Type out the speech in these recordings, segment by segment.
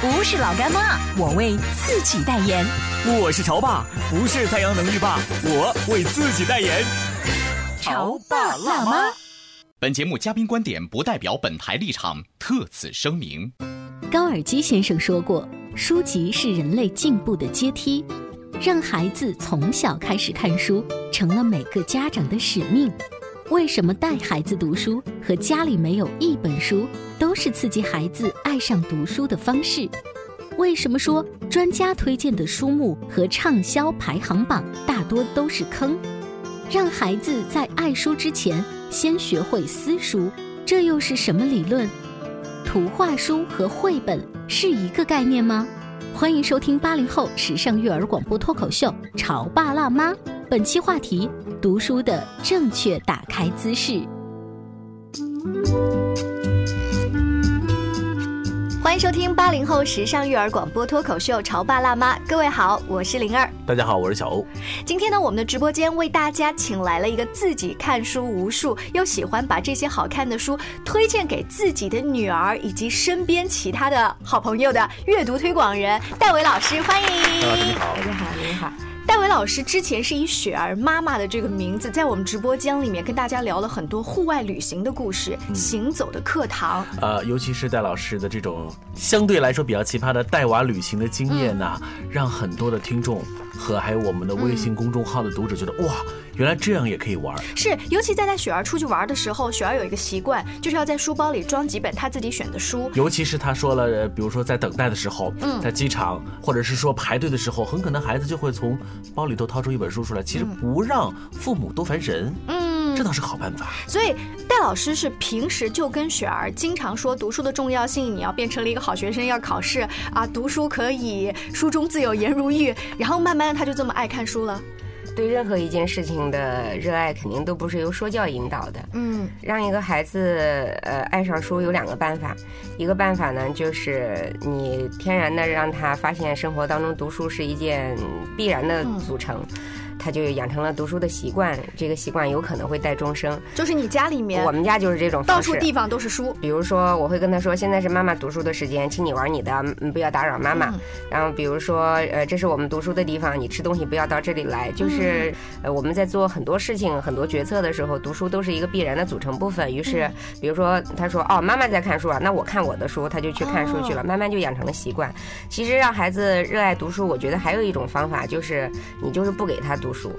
不是老干妈，我为自己代言。我是潮爸，不是太阳能浴霸，我为自己代言。潮爸辣妈。本节目嘉宾观点不代表本台立场，特此声明。高尔基先生说过：“书籍是人类进步的阶梯。”让孩子从小开始看书，成了每个家长的使命。为什么带孩子读书和家里没有一本书都是刺激孩子爱上读书的方式？为什么说专家推荐的书目和畅销排行榜大多都是坑？让孩子在爱书之前先学会撕书，这又是什么理论？图画书和绘本是一个概念吗？欢迎收听八零后时尚育儿广播脱口秀《潮爸辣妈》，本期话题：读书的正确打开姿势。欢迎收听八零后时尚育儿广播脱口秀《潮爸辣妈》，各位好，我是灵儿。大家好，我是小欧。今天呢，我们的直播间为大家请来了一个自己看书无数，又喜欢把这些好看的书推荐给自己的女儿以及身边其他的好朋友的阅读推广人戴维老师，欢迎。你好，大家好，您好。戴维老师之前是以雪儿妈妈的这个名字，在我们直播间里面跟大家聊了很多户外旅行的故事，行走的课堂。呃，尤其是戴老师的这种相对来说比较奇葩的带娃旅行的经验呢，让很多的听众和还有我们的微信公众号的读者觉得哇。原来这样也可以玩，是，尤其在带雪儿出去玩的时候，雪儿有一个习惯，就是要在书包里装几本她自己选的书。尤其是她说了，比如说在等待的时候，嗯，在机场，或者是说排队的时候，很可能孩子就会从包里头掏出一本书出来，其实不让父母多烦神，嗯，这倒是好办法。所以戴老师是平时就跟雪儿经常说读书的重要性，你要变成了一个好学生，要考试啊，读书可以书中自有颜如玉，然后慢慢的他就这么爱看书了。对任何一件事情的热爱，肯定都不是由说教引导的。嗯，让一个孩子呃爱上书有两个办法，一个办法呢就是你天然的让他发现生活当中读书是一件必然的组成。他就养成了读书的习惯，这个习惯有可能会带终生。就是你家里面，我们家就是这种，到处地方都是书。比如说，我会跟他说：“现在是妈妈读书的时间，请你玩你的，不要打扰妈妈。”然后，比如说，呃，这是我们读书的地方，你吃东西不要到这里来。就是呃，我们在做很多事情、很多决策的时候，读书都是一个必然的组成部分。于是，比如说，他说：“哦，妈妈在看书啊，那我看我的书。”他就去看书去了，慢慢就养成了习惯。其实，让孩子热爱读书，我觉得还有一种方法，就是你就是不给他读。读书，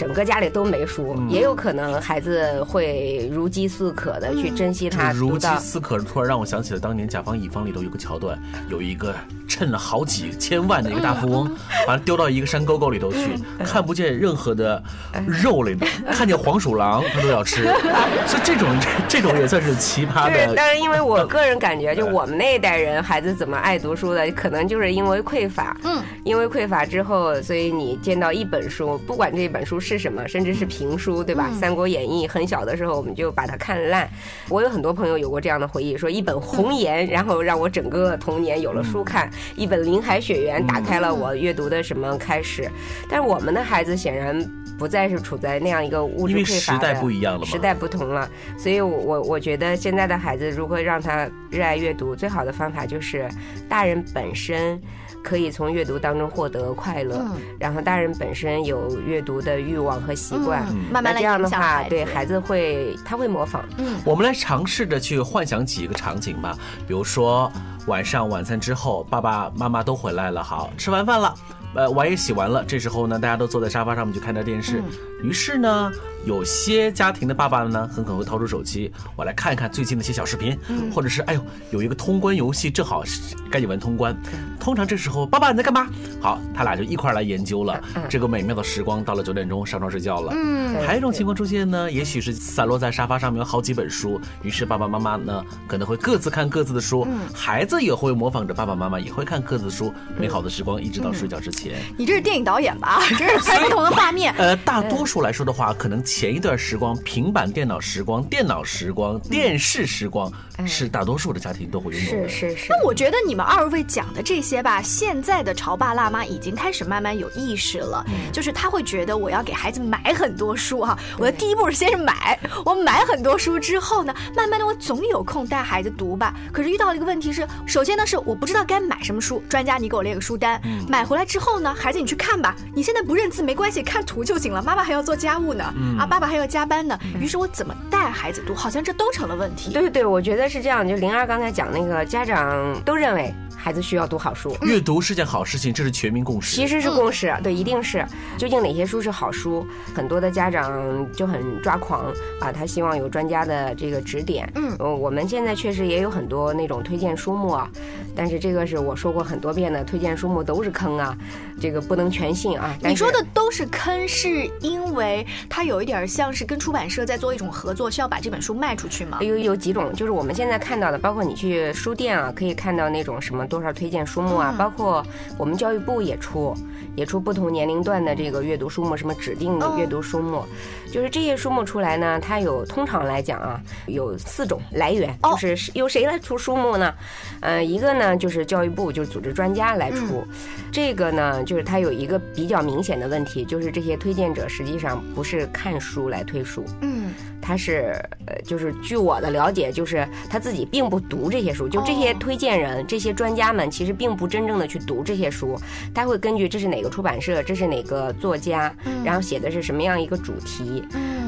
整个家里都没书，也有可能孩子会如饥似渴的去珍惜它。如饥似渴，突然让我想起了当年甲方乙方里头有个桥段，有一个。趁了好几千万的一个大富翁，把他丢到一个山沟沟里头去，看不见任何的肉类，看见黄鼠狼他都要吃，所以这种这种也算是奇葩的。但是因为我个人感觉，就我们那一代人孩子怎么爱读书的，可能就是因为匮乏。嗯，因为匮乏之后，所以你见到一本书，不管这本书是什么，甚至是评书，对吧？《三国演义》很小的时候我们就把它看烂。我有很多朋友有过这样的回忆，说一本《红颜》，然后让我整个童年有了书看。一本《林海雪原》打开了我阅读的什么开始，但是我们的孩子显然不再是处在那样一个物质匮乏的时代不一样了时代不同了，所以我我觉得现在的孩子如何让他热爱阅读，最好的方法就是大人本身可以从阅读当中获得快乐，然后大人本身有阅读的欲望和习惯，慢慢这样的话，对孩子会他会模仿。嗯，我们来尝试着去幻想几个场景吧，比如说。晚上晚餐之后，爸爸妈妈都回来了，好吃完饭了，呃，碗也洗完了。这时候呢，大家都坐在沙发上面就看着电视。于是呢，有些家庭的爸爸呢，很可能会掏出手机，我来看一看最近的一些小视频，或者是哎呦，有一个通关游戏，正好是赶紧玩通关。通常这时候，爸爸你在干嘛？好，他俩就一块来研究了这个美妙的时光。到了九点钟，上床睡觉了。嗯，还有一种情况出现呢，也许是散落在沙发上面有好几本书，于是爸爸妈妈呢可能会各自看各自的书，孩子也会模仿着爸爸妈妈也会看各自的书，美好的时光一直到睡觉之前。你这是电影导演吧？这是拍不同的画面。呃，大多数来说的话，可能前一段时光，平板电脑时光、电脑时光、电视时光，是大多数的家庭都会拥有的。是是是。那我觉得你们二位讲的这些吧，现在的潮爸辣妈已经开始慢慢有意识了，就是他会觉得我要给孩子买很多书哈。我的第一步是先是买，我买很多书之后呢，慢慢的我总有空带孩子读吧。可是遇到了一个问题是，首先呢是我不知道该买什么书，专家你给我列个书单，买回来之后呢，孩子你去看吧，你现在不认字没关系，看图就行了。妈妈还要做家务呢，啊，爸爸还要加班呢。于是我怎么带孩子读，好像这都成了问题。对对对，我觉得是这样。就灵儿刚才讲那个，家长都认为。孩子需要读好书，阅读是件好事情，这是全民共识。其实是共识，对，一定是。究竟哪些书是好书？很多的家长就很抓狂啊，他希望有专家的这个指点。嗯，我们现在确实也有很多那种推荐书目啊，但是这个是我说过很多遍的，推荐书目都是坑啊，这个不能全信啊。你说的都是坑，是因为它有一点像是跟出版社在做一种合作，需要把这本书卖出去吗？有有几种，就是我们现在看到的，包括你去书店啊，可以看到那种什么。多少推荐书目啊？包括我们教育部也出，也出不同年龄段的这个阅读书目，什么指定的阅读书目，就是这些书目出来呢，它有通常来讲啊，有四种来源，就是由谁来出书目呢？呃，一个呢就是教育部，就是组织专家来出，这个呢就是它有一个比较明显的问题，就是这些推荐者实际上不是看书来推书，嗯。他是呃，就是据我的了解，就是他自己并不读这些书，就这些推荐人、这些专家们，其实并不真正的去读这些书。他会根据这是哪个出版社，这是哪个作家，然后写的是什么样一个主题。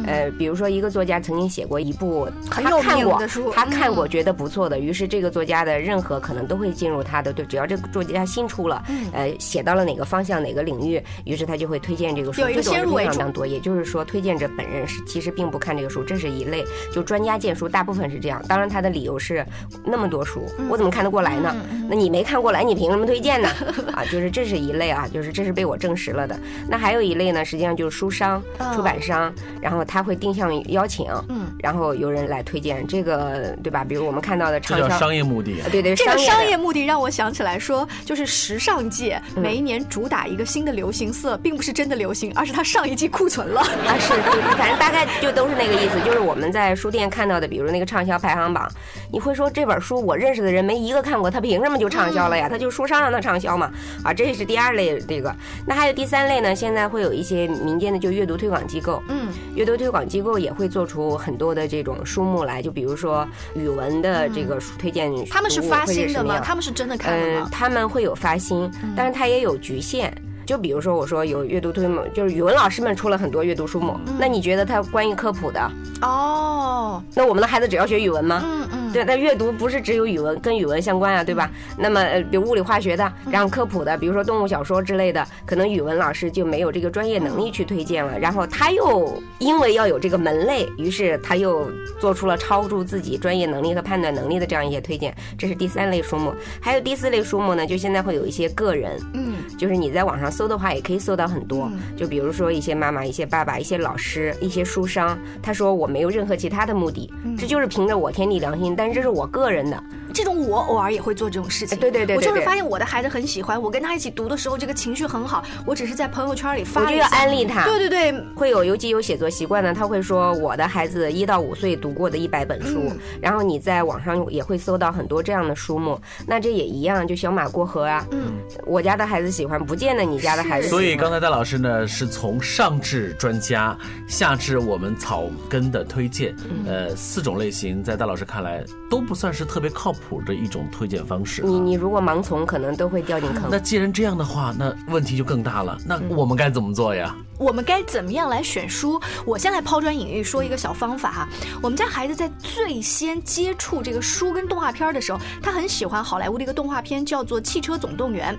呃，比如说一个作家曾经写过一部很有名的书，他看过觉得不错的，于是这个作家的任何可能都会进入他的对，只要这个作家新出了，呃，写到了哪个方向、哪个领域，于是他就会推荐这个书。有一个先入为主。多，也就是说，推荐者本人是其实并不看这个书。这是一类，就专家荐书，大部分是这样。当然，他的理由是那么多书，我怎么看得过来呢？那你没看过来，你凭什么推荐呢？啊，就是这是一类啊，就是这是被我证实了的。那还有一类呢，实际上就是书商、出版商，然后他会定向邀请，嗯，然后有人来推荐这个，对吧？比如我们看到的畅销，商业目的。对对，这个商业目的让我想起来说，就是时尚界每一年主打一个新的流行色，并不是真的流行，而是它上一季库存了。啊，是，反正大概就都是那个意思。就是我们在书店看到的，比如那个畅销排行榜，你会说这本书我认识的人没一个看过，他凭什么就畅销了呀？他就书商让他畅销嘛。啊，这是第二类这个。那还有第三类呢？现在会有一些民间的就阅读推广机构，嗯，阅读推广机构也会做出很多的这种书目来，就比如说语文的这个推荐，他们是发新的吗？他们是真的看的吗？他们会有发新，但是它也有局限。就比如说，我说有阅读推目，就是语文老师们出了很多阅读书目，那你觉得它关于科普的？哦，那我们的孩子只要学语文吗？嗯嗯。对，那阅读不是只有语文跟语文相关啊，对吧？那么，呃，比如物理化学的，然后科普的，比如说动物小说之类的，可能语文老师就没有这个专业能力去推荐了。然后他又因为要有这个门类，于是他又做出了超出自己专业能力和判断能力的这样一些推荐。这是第三类书目。还有第四类书目呢，就现在会有一些个人，嗯，就是你在网上搜的话，也可以搜到很多。就比如说一些妈妈、一些爸爸、一些老师、一些书商，他说我没有任何其他的目的，这就是凭着我天地良心。但是这是我个人的，这种我偶尔也会做这种事情。对对对，我就是发现我的孩子很喜欢，我跟他一起读的时候，这个情绪很好。我只是在朋友圈里发，我就要安利他。对对对，会有尤其有写作习惯的，他会说我的孩子一到五岁读过的一百本书。然后你在网上也会搜到很多这样的书目，那这也一样，就小马过河啊。嗯，我家的孩子喜欢，不见得你家的孩子。所以刚才戴老师呢，是从上至专家，下至我们草根的推荐，呃，四种类型，在戴老师看来。都不算是特别靠谱的一种推荐方式。你你如果盲从，可能都会掉进坑。那既然这样的话，那问题就更大了。那我们该怎么做呀？我们该怎么样来选书？我先来抛砖引玉，说一个小方法哈。我们家孩子在最先接触这个书跟动画片的时候，他很喜欢好莱坞的一个动画片，叫做《汽车总动员》。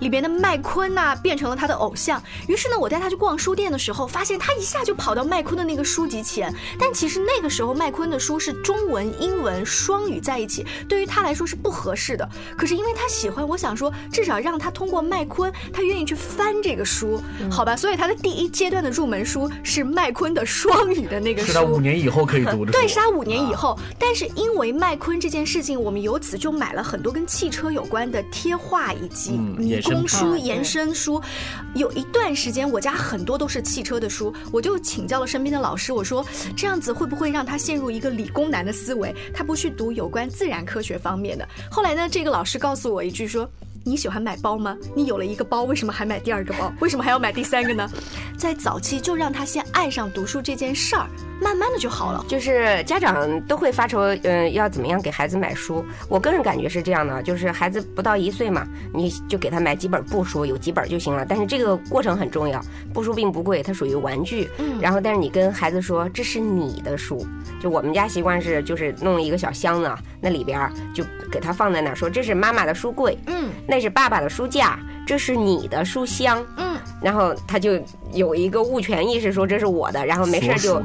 里边的麦昆呐、变成了他的偶像。于是呢，我带他去逛书店的时候，发现他一下就跑到麦昆的那个书籍前。但其实那个时候麦昆的书是中文、英文双语在一起，对于他来说是不合适的。可是因为他喜欢，我想说至少让他通过麦昆，他愿意去翻这个书，好吧？所以他的第一阶段的入门书是麦昆的双语的那个书。是他五年以后可以读的。对，是他五年以后。但是因为麦昆这件事情，我们由此就买了很多跟汽车有关的贴画以及迷宫书、延伸书。有一段时间，我家很多都是汽车的书，我就请教了身边的老师，我说这样子会不会让他陷入一个理工男的思维？他不去读有关自然科学方面的。后来呢，这个老师告诉我一句说。你喜欢买包吗？你有了一个包，为什么还买第二个包？为什么还要买第三个呢？在早期就让他先爱上读书这件事儿，慢慢的就好了。就是家长都会发愁，嗯，要怎么样给孩子买书？我个人感觉是这样的，就是孩子不到一岁嘛，你就给他买几本布书，有几本就行了。但是这个过程很重要，布书并不贵，它属于玩具。嗯。然后，但是你跟孩子说这是你的书，就我们家习惯是，就是弄一个小箱子，那里边就给他放在那儿，说这是妈妈的书柜。嗯。那是爸爸的书架，这是你的书香，嗯，然后他就有一个物权意识，说这是我的，然后没事就。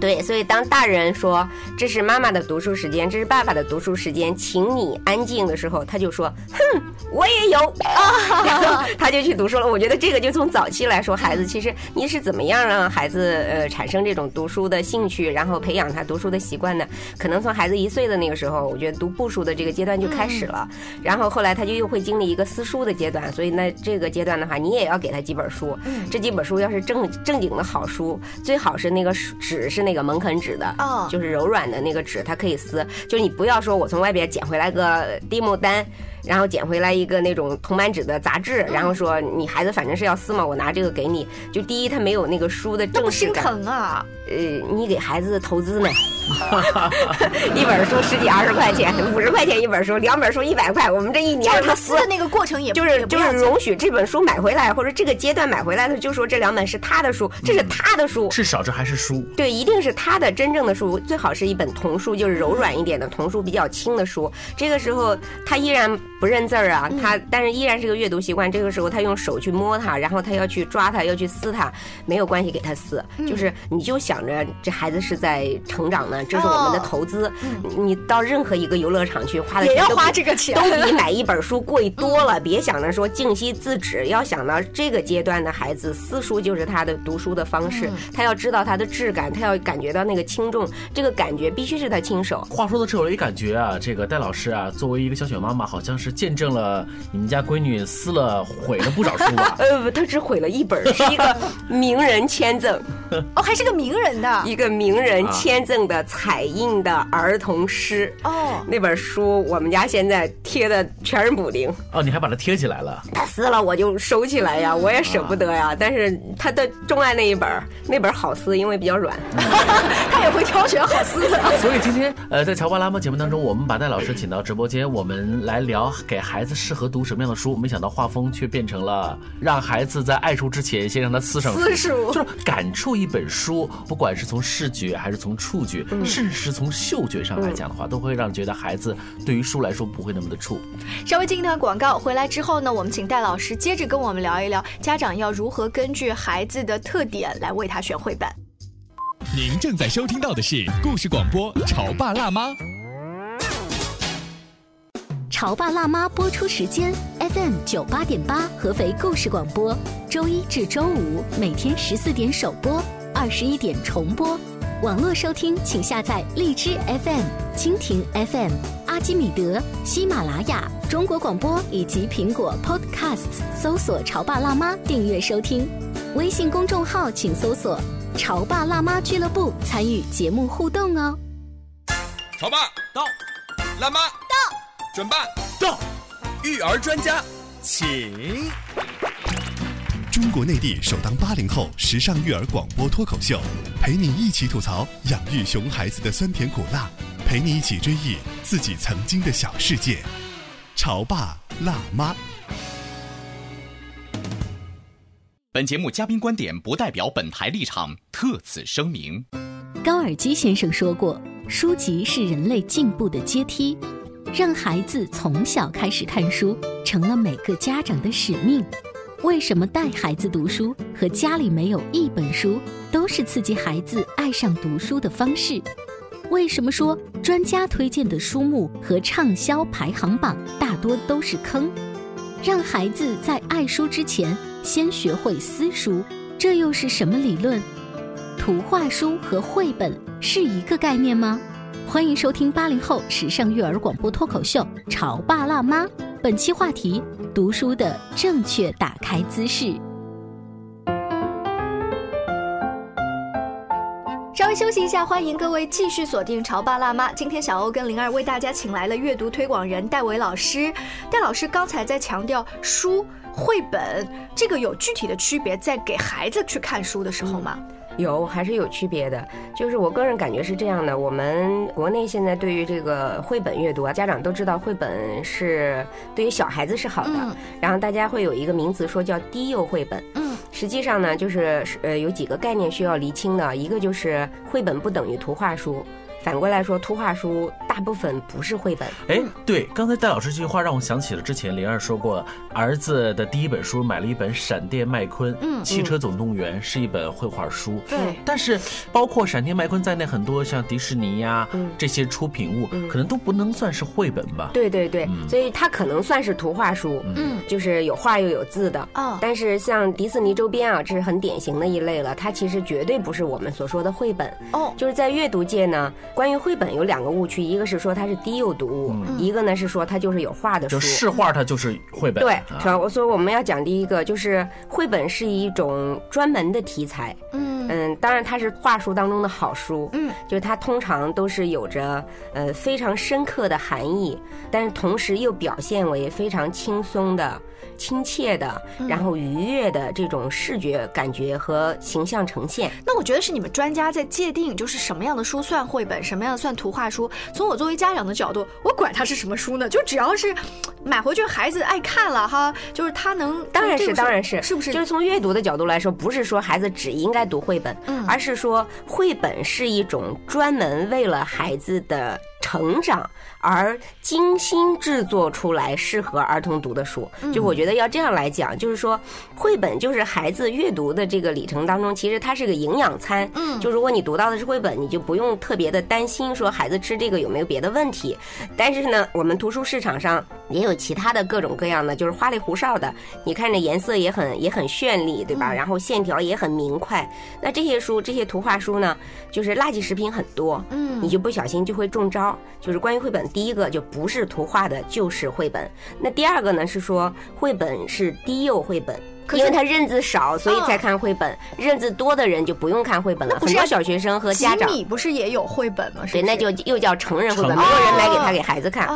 对，所以当大人说这是妈妈的读书时间，这是爸爸的读书时间，请你安静的时候，他就说：“哼，我也有。” 然后他就去读书了。我觉得这个就从早期来说，孩子其实你是怎么样让孩子呃产生这种读书的兴趣，然后培养他读书的习惯呢？可能从孩子一岁的那个时候，我觉得读步书的这个阶段就开始了。然后后来他就又会经历一个撕书的阶段，所以那这个阶段的话，你也要给他几本书。这几本书要是正正经的好书，最好是那个纸是。那个蒙肯纸的，哦，就是柔软的那个纸，它可以撕。就是你不要说我从外边捡回来个地木单。然后捡回来一个那种铜板纸的杂志，然后说你孩子反正是要撕嘛，我拿这个给你。就第一，他没有那个书的正式感。不心疼啊！呃，你给孩子投资呢，一本书十几二十块钱，五十块钱一本书，两本书一百块，我们这一年他撕的那个过程也就是就是容许这本书买回来，或者这个阶段买回来的，就说这两本是他的书，这是他的书，至少这还是书。对，一定是他的真正的书，最好是一本童书，就是柔软一点的童书，比较轻的书。这个时候他依然。不认字儿啊，他但是依然是个阅读习惯。这个时候他用手去摸它，然后他要去抓它，要去撕它，没有关系，给他撕。就是你就想着这孩子是在成长呢，这是我们的投资。你到任何一个游乐场去花的钱也要花这个钱，都比买一本书贵 多了。别想着说静息自止，要想到这个阶段的孩子撕书就是他的读书的方式。他要知道它的质感，他要感觉到那个轻重，这个感觉必须是他亲手。话说到这，我也感觉啊，这个戴老师啊，作为一个小雪妈妈，好像是。见证了你们家闺女撕了毁了不少书吧？呃，不，她只毁了一本，是一个 名人签证，哦，还是个名人的，一个名人签证的彩印的儿童诗。哦，那本书我们家现在贴的全是补丁。哦，你还把它贴起来了？他撕了我就收起来呀，我也舍不得呀。但是他的钟爱那一本，那本好撕，因为比较软。他也会挑选好撕的。所以今天呃，在乔巴拉姆节目当中，我们把戴老师请到直播间，我们来聊。给孩子适合读什么样的书？没想到画风却变成了让孩子在爱书之前先让他撕上撕书，就是感触一本书，不管是从视觉还是从触觉，甚至是从嗅觉上来讲的话，都会让觉得孩子对于书来说不会那么的怵。稍微进一段广告，回来之后呢，我们请戴老师接着跟我们聊一聊家长要如何根据孩子的特点来为他选绘本。您正在收听到的是故事广播《潮爸辣妈》。潮爸辣妈播出时间：FM 九八点八，合肥故事广播，周一至周五每天十四点首播，二十一点重播。网络收听，请下载荔枝 FM、蜻蜓 FM、阿基米德、喜马拉雅、中国广播以及苹果 Podcasts，搜索“潮爸辣妈”订阅收听。微信公众号请搜索“潮爸辣妈俱乐部”，参与节目互动哦。潮爸到，辣妈到。准爸到，育儿专家，请。中国内地首档八零后时尚育儿广播脱口秀，陪你一起吐槽养育熊孩子的酸甜苦辣，陪你一起追忆自己曾经的小世界。潮爸辣妈。本节目嘉宾观点不代表本台立场，特此声明。高尔基先生说过：“书籍是人类进步的阶梯。”让孩子从小开始看书，成了每个家长的使命。为什么带孩子读书和家里没有一本书都是刺激孩子爱上读书的方式？为什么说专家推荐的书目和畅销排行榜大多都是坑？让孩子在爱书之前先学会撕书，这又是什么理论？图画书和绘本是一个概念吗？欢迎收听八零后时尚育儿广播脱口秀《潮爸辣妈》，本期话题：读书的正确打开姿势。稍微休息一下，欢迎各位继续锁定《潮爸辣妈》。今天小欧跟灵儿为大家请来了阅读推广人戴维老师。戴老师刚才在强调书、绘本这个有具体的区别，在给孩子去看书的时候吗？有还是有区别的，就是我个人感觉是这样的。我们国内现在对于这个绘本阅读啊，家长都知道绘本是对于小孩子是好的，然后大家会有一个名词说叫低幼绘本。嗯，实际上呢，就是呃有几个概念需要厘清的，一个就是绘本不等于图画书。反过来说，图画书大部分不是绘本。哎，对，刚才戴老师这句话让我想起了之前灵儿说过，儿子的第一本书买了一本《闪电麦昆》，嗯，《汽车总动员》是一本绘画书。对，但是包括闪电麦昆在内，很多像迪士尼呀嗯这些出品物，可能都不能算是绘本吧？对对对，所以它可能算是图画书，嗯，就是有画又有字的。哦，但是像迪士尼周边啊，这是很典型的一类了，它其实绝对不是我们所说的绘本。哦，就是在阅读界呢。关于绘本有两个误区，一个是说它是低幼读物，一个呢是说它就是有画的书。就是画，它就是绘本。对，所以我们要讲第一个，就是绘本是一种专门的题材。嗯嗯，当然它是画书当中的好书。嗯，就是它通常都是有着呃非常深刻的含义，但是同时又表现为非常轻松的。亲切的，然后愉悦的这种视觉感觉和形象呈现。那我觉得是你们专家在界定，就是什么样的书算绘本，什么样的算图画书。从我作为家长的角度，我管它是什么书呢？就只要是买回去孩子爱看了哈，就是他能，当然是，当然是，是不是？就是从阅读的角度来说，不是说孩子只应该读绘本，而是说绘本是一种专门为了孩子的。成长而精心制作出来适合儿童读的书，就我觉得要这样来讲，就是说，绘本就是孩子阅读的这个里程当中，其实它是个营养餐。嗯，就如果你读到的是绘本，你就不用特别的担心说孩子吃这个有没有别的问题。但是呢，我们图书市场上也有其他的各种各样的，就是花里胡哨的，你看着颜色也很也很绚丽，对吧？然后线条也很明快。那这些书，这些图画书呢，就是垃圾食品很多。嗯，你就不小心就会中招。就是关于绘本，第一个就不是图画的，就是绘本。那第二个呢，是说绘本是低幼绘本。因为他认字少，所以才看绘本。认字多的人就不用看绘本了。很多小学生和家长，你不是也有绘本吗？对，那就又叫成人绘本，没有人买给他给孩子看。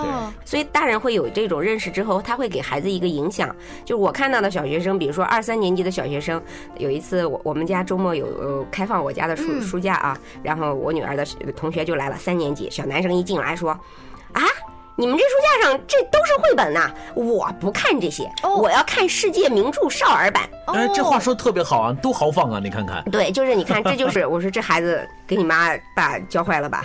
所以大人会有这种认识之后，他会给孩子一个影响。就是我看到的小学生，比如说二三年级的小学生，有一次我我们家周末有开放我家的书书架啊，然后我女儿的同学就来了，三年级小男生一进来说，啊。你们这书架上这都是绘本呐！我不看这些，我要看世界名著少儿版。哎，这话说的特别好啊，多豪放啊！你看看，对，就是你看，这就 是我说这孩子给你妈爸教坏了吧？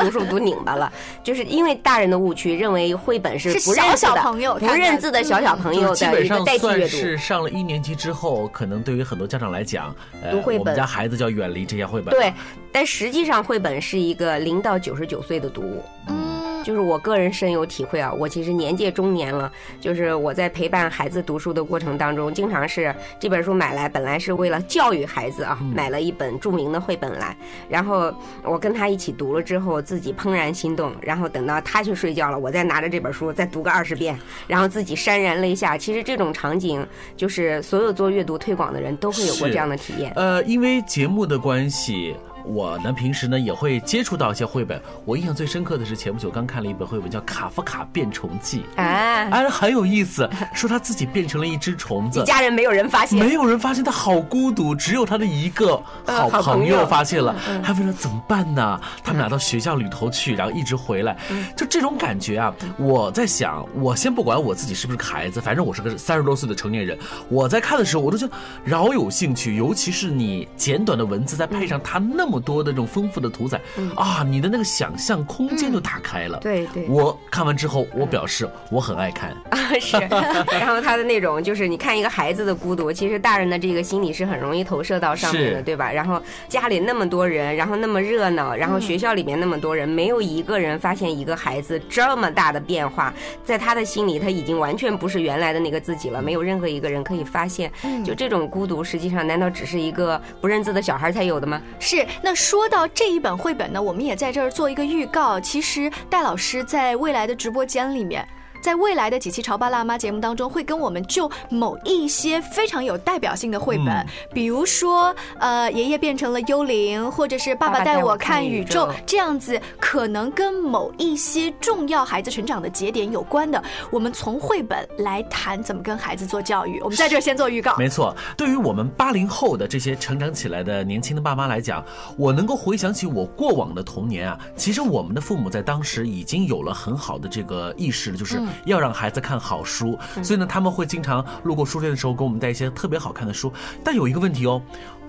读书读拧巴了，就是因为大人的误区，认为绘本是不认字的、不认字的小小朋友的一个代替阅读。是上了一年级之后，可能对于很多家长来讲，读绘本，我们家孩子就要远离这些绘本。对，但实际上绘本是一个零到九十九岁的读物。嗯。就是我个人深有体会啊，我其实年届中年了，就是我在陪伴孩子读书的过程当中，经常是这本书买来本来是为了教育孩子啊，买了一本著名的绘本来，然后我跟他一起读了之后，自己怦然心动，然后等到他去睡觉了，我再拿着这本书再读个二十遍，然后自己潸然泪下。其实这种场景，就是所有做阅读推广的人都会有过这样的体验。呃，因为节目的关系。我呢，平时呢也会接触到一些绘本。我印象最深刻的是前不久刚看了一本绘本，叫《卡夫卡变虫记》。哎，哎，很有意思，说他自己变成了一只虫子，一家人没有人发现，没有人发现他好孤独，只有他的一个好朋友发现了。他问他怎么办呢？他们俩到学校里头去，然后一直回来，就这种感觉啊。我在想，我先不管我自己是不是个孩子，反正我是个三十多岁的成年人。我在看的时候，我都觉得饶有兴趣，尤其是你简短的文字，再配上他那么。么多的这种丰富的图彩，啊，你的那个想象空间就打开了。对对我看完之后，我表示我很爱看啊。是，然后他的那种就是你看一个孩子的孤独，其实大人的这个心理是很容易投射到上面的，对吧？然后家里那么多人，然后那么热闹，然后学校里面那么多人，没有一个人发现一个孩子这么大的变化，在他的心里他已经完全不是原来的那个自己了，没有任何一个人可以发现。就这种孤独，实际上难道只是一个不认字的小孩才有的吗？是，那说到这一本绘本呢，我们也在这儿做一个预告。其实戴老师在未来的直播间里面。在未来的几期《潮爸辣妈》节目当中，会跟我们就某一些非常有代表性的绘本，嗯比如说，呃，爷爷变成了幽灵，或者是爸爸带我看宇宙这样子，可能跟某一些重要孩子成长的节点有关的，我们从绘本来谈怎么跟孩子做教育。我们在这儿先做预告。没错，对于我们八零后的这些成长起来的年轻的爸妈来讲，我能够回想起我过往的童年啊，其实我们的父母在当时已经有了很好的这个意识了，就是要让孩子看好书，所以呢，他们会经常路过书店的时候给我们带一些特别好看的书。但有一个问题哦，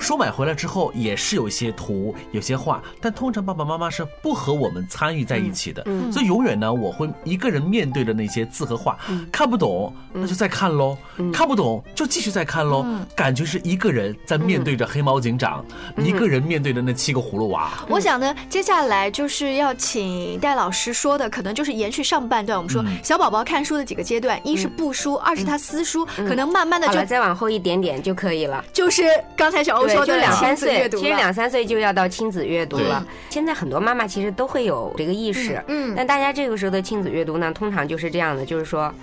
书买回来之后也是有一些图、有些画，但通常爸爸妈妈是不和我们参与在一起的，所以永远呢，我会一个人面对着那些字和画，看不懂那就再看喽，看不懂就继续再看喽，感觉是一个人在面对着黑猫警长，一个人面对着那七个葫芦娃。我想呢，接下来就是要请戴老师说的，可能就是延续上半段。我们说小宝宝看书的几个阶段，一是不书，二是他撕书，可能慢慢的就好了，再往后一点点就可以了。就是刚才小欧对，说就两三岁。其实两三岁就要到亲子阅读了。现在很多妈妈其实都会有这个意识，但大家这个时候的亲子阅读呢，通常就是这样的，就是说，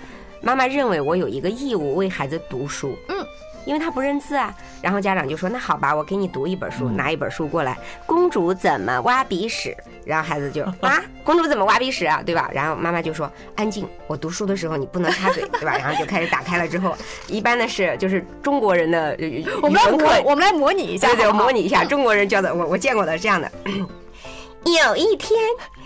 妈妈认为我有一个义务为孩子读书，嗯。因为他不认字啊，然后家长就说：“那好吧，我给你读一本书，嗯拿一本书过来，公主怎么挖鼻屎？”然后孩子就 啊，公主怎么挖鼻屎啊，对吧？然后妈妈就说：“安静，我读书的时候你不能插嘴，对吧？”然后就开始打开了之后，一般的是就是中国人的呃我们来语文课模，我们来模拟一下，对对，模拟一下中国人教的，我我见过的是这样的。有一天，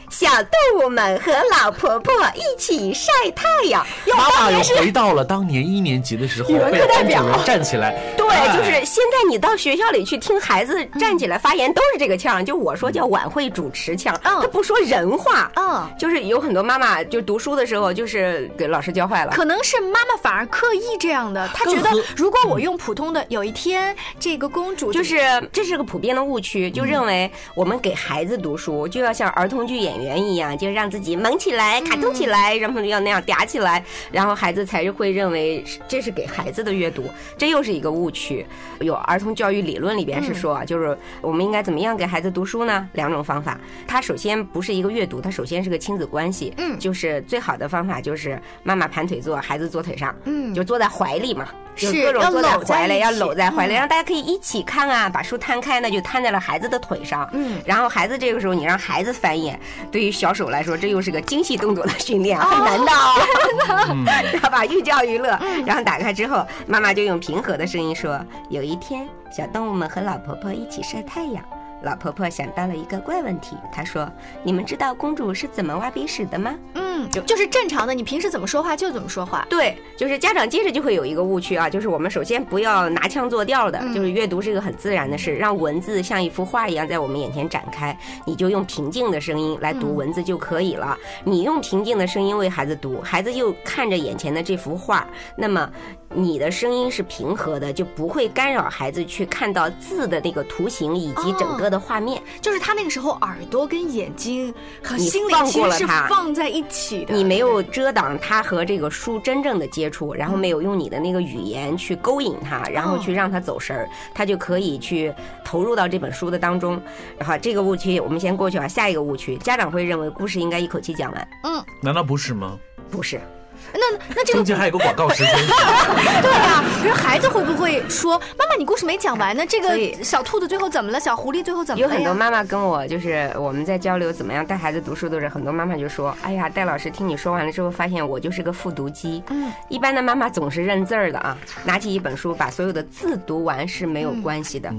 小动物们和老婆婆一起晒太阳。妈妈又回到了当年一年级的时候，语文课代表站起来，对，哎就是现在你到学校里去听孩子站起来发言，都是这个腔儿。就我说叫晚会主持腔，嗯他不说人话。嗯，就是有很多妈妈就读书的时候，就是给老师教坏了。可能是妈妈反而刻意这样的，她觉得如果我用普通的，有一天这个公主就是这是个普遍的误区，就认为我们给孩子读书就要像儿童剧演员一样，就让自己萌起来、卡通起来，然后要那样嗲起来，然后孩子才会认为这是给孩子的阅读，这又是一个误区。有儿童教育理论里边是说，啊，就是我们应该怎么样给孩子读书呢？两种方法，它首先不是一个阅读，它首先是个亲子关系，嗯就是最好的方法就是妈妈盘腿坐，孩子坐腿上，嗯就坐在怀里嘛。就是各种坐在怀里，要搂在怀里，嗯让大家可以一起看啊，把书摊开呢，就摊在了孩子的腿上。嗯，然后孩子这个时候你让孩子翻页，对于小手来说，这又是个精细动作的训练，哦很难的哦。嗯然后把寓教于乐，然后打开之后，妈妈就用平和的声音说：“有一天，小动物们和老婆婆一起晒太阳。”老婆婆想到了一个怪问题，她说：“你们知道公主是怎么挖鼻屎的吗？”嗯，就就是正常的，你平时怎么说话就怎么说话。对，就是家长接着就会有一个误区啊，就是我们首先不要拿腔作调的，嗯就是阅读是一个很自然的事，让文字像一幅画一样在我们眼前展开，你就用平静的声音来读嗯文字就可以了。你用平静的声音为孩子读，孩子就看着眼前的这幅画，那么你的声音是平和的，就不会干扰孩子去看到字的那个图形以及整个的画面。就是他那个时候耳朵跟眼睛和你心里放其实是放在一起的。你没有遮挡他和这个书真正的接触，然后没有用你的那个语言去勾引他，然后去让他走神儿，他就可以去投入到这本书的当中。然后这个误区我们先过去啊，下一个误区，家长会认为故事应该一口气讲完，嗯难道不是吗？不是，那那这个中间还有个广告时间。对呀、可是孩子会不会说：“妈妈，你故事没讲完呢？这个小兔子最后怎么了？小狐狸最后怎么了呀？”有很多妈妈跟我就是我们在交流怎么样带孩子读书的时候，很多妈妈就说：“哎呀，戴老师听你说完了之后，发现我就是个复读机。”嗯，一般的妈妈总是认字儿的啊，拿起一本书把所有的字读完是没有关系的，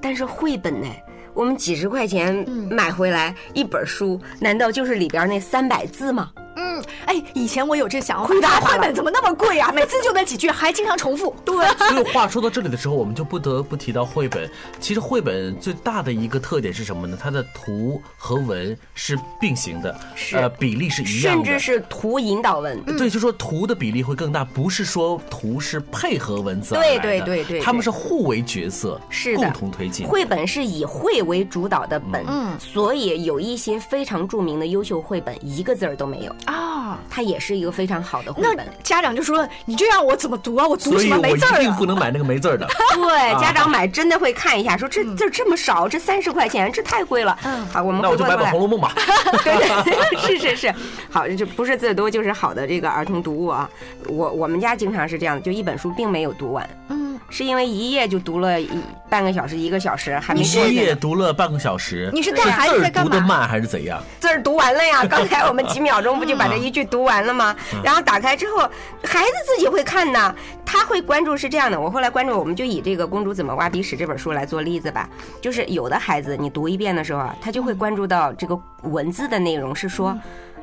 但是绘本呢？我们几十块钱买回来一本书，难道就是里边那三百字吗？嗯，哎，以前我有这想法，绘本怎么那么贵啊？每次就那几句，还经常重复。对，所以话说到这里的时候，我们就不得不提到绘本。其实绘本最大的一个特点是什么呢？它的图和文是并行的，是呃，比例是一样的。甚至是图引导文。对，就说图的比例会更大，不是说图是配合文字而来对的，对对对他们是互为角色，是的共同推进。绘本是以绘为主导的本，嗯所以有一些非常著名的优秀绘本，一个字儿都没有，啊，它也是一个非常好的绘那本。家长就说：“你这样我怎么读啊？我读什么没字儿定不啊能买那个没字儿的。对，家长买真的会看一下，说这字儿这么少，这三十块钱，这太贵了。嗯好，我们那我就买红楼梦》吧。对对，是是是，好，这不是字多就是好的这个儿童读物啊。我我们家经常是这样的，就一本书并没有读完，嗯，是因为一页就读了一半个小时、一个小时，还没你一页。读了半个小时，你是带孩子在干嘛读的慢还是怎样？字儿读完了呀，刚才我们几秒钟不就把这一句读完了吗？然后打开之后，孩子自己会看的，他会关注是这样的。我后来关注，我们就以这个《公主怎么挖鼻屎》这本书来做例子吧。就是有的孩子，你读一遍的时候啊，他就会关注到这个文字的内容是说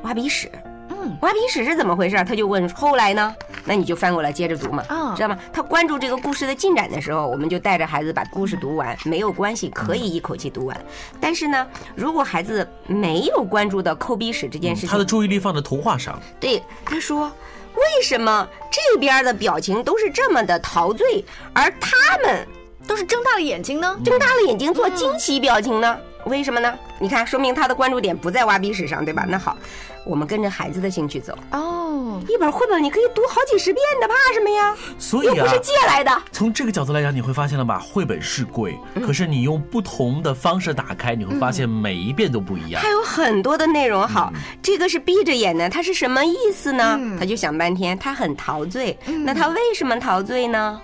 挖鼻屎。嗯，挖鼻屎是怎么回事？他就问后来呢？那你就翻过来接着读嘛，啊知道吗？他关注这个故事的进展的时候，我们就带着孩子把故事读完，没有关系，可以一口气读完。但是呢，如果孩子没有关注到抠鼻屎这件事情，他的注意力放在图画上，对他说。为什么这边的表情都是这么的陶醉，而他们都是睁大了眼睛呢。睁大了眼睛做惊奇表情呢？为什么呢？你看，说明他的关注点不在挖鼻屎上，对吧？那好，我们跟着孩子的兴趣走。哦，一本绘本你可以读好几十遍的，怕什么呀？所以啊又不是，借来的。从这个角度来讲，你会发现了吧？绘本是贵，嗯可是你用不同的方式打开，你会发现每一遍都不一样它。有很多的内容。好，这个是闭着眼的，它是什么意思呢？嗯他就想半天，他很陶醉。那他为什么陶醉呢？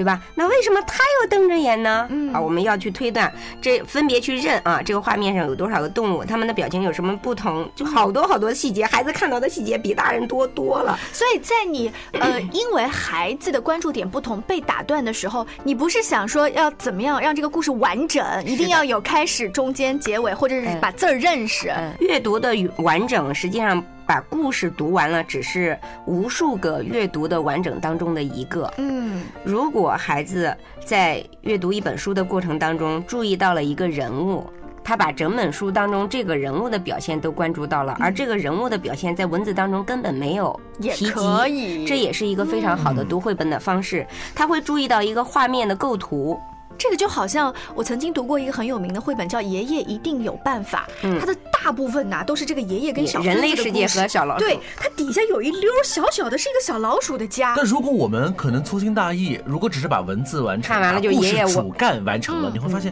对吧？那为什么他要瞪着眼呢？嗯啊，我们要去推断，这分别去认啊，这个画面上有多少个动物，它们的表情有什么不同，就好多好多细节，孩子看到的细节比大人多多了。所以在你呃，因为孩子的关注点不同被打断的时候，你不是想说要怎么样让这个故事完整，一定要有开始、中间、结尾，或者是嗯把字儿认识。嗯，阅读的完整，实际上把故事读完了，只是无数个阅读的完整当中的一个。嗯如果孩子在阅读一本书的过程当中注意到了一个人物，他把整本书当中这个人物的表现都关注到了，而这个人物的表现在文字当中根本没有也提及，可以这也是一个非常好的读绘本的方式。他会注意到一个画面的构图，这个就好像我曾经读过一个很有名的绘本，叫《爷爷一定有办法》，嗯它的大部分呐、都是这个爷爷跟小孙子的人类世界故事和小老鼠。对，它底下有一溜小小的，是一个小老鼠的家。但如果我们可能粗心大意，如果只是把文字完成，看完了就把故事爷爷我主干完成了，嗯你会发现，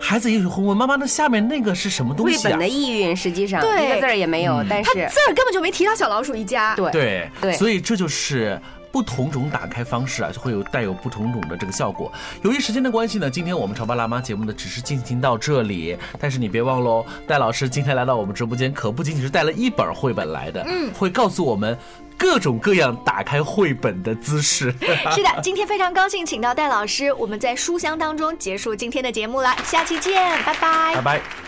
孩子也许会问妈妈，那下面那个是什么东西啊绘本的？意蕴实际上对一个字儿也没有，嗯但是它字儿根本就没提到小老鼠一家。对对对所以这就是。不同种打开方式啊，就会有带有不同种的这个效果。由于时间的关系呢，今天我们潮爸辣妈节目呢只是进行到这里，但是你别忘喽，戴老师今天来到我们直播间，可不仅仅是带了一本绘本来的，嗯，会告诉我们各种各样打开绘本的姿势。是的，今天非常高兴请到戴老师，我们在书香当中结束今天的节目了，下期见，拜拜拜拜。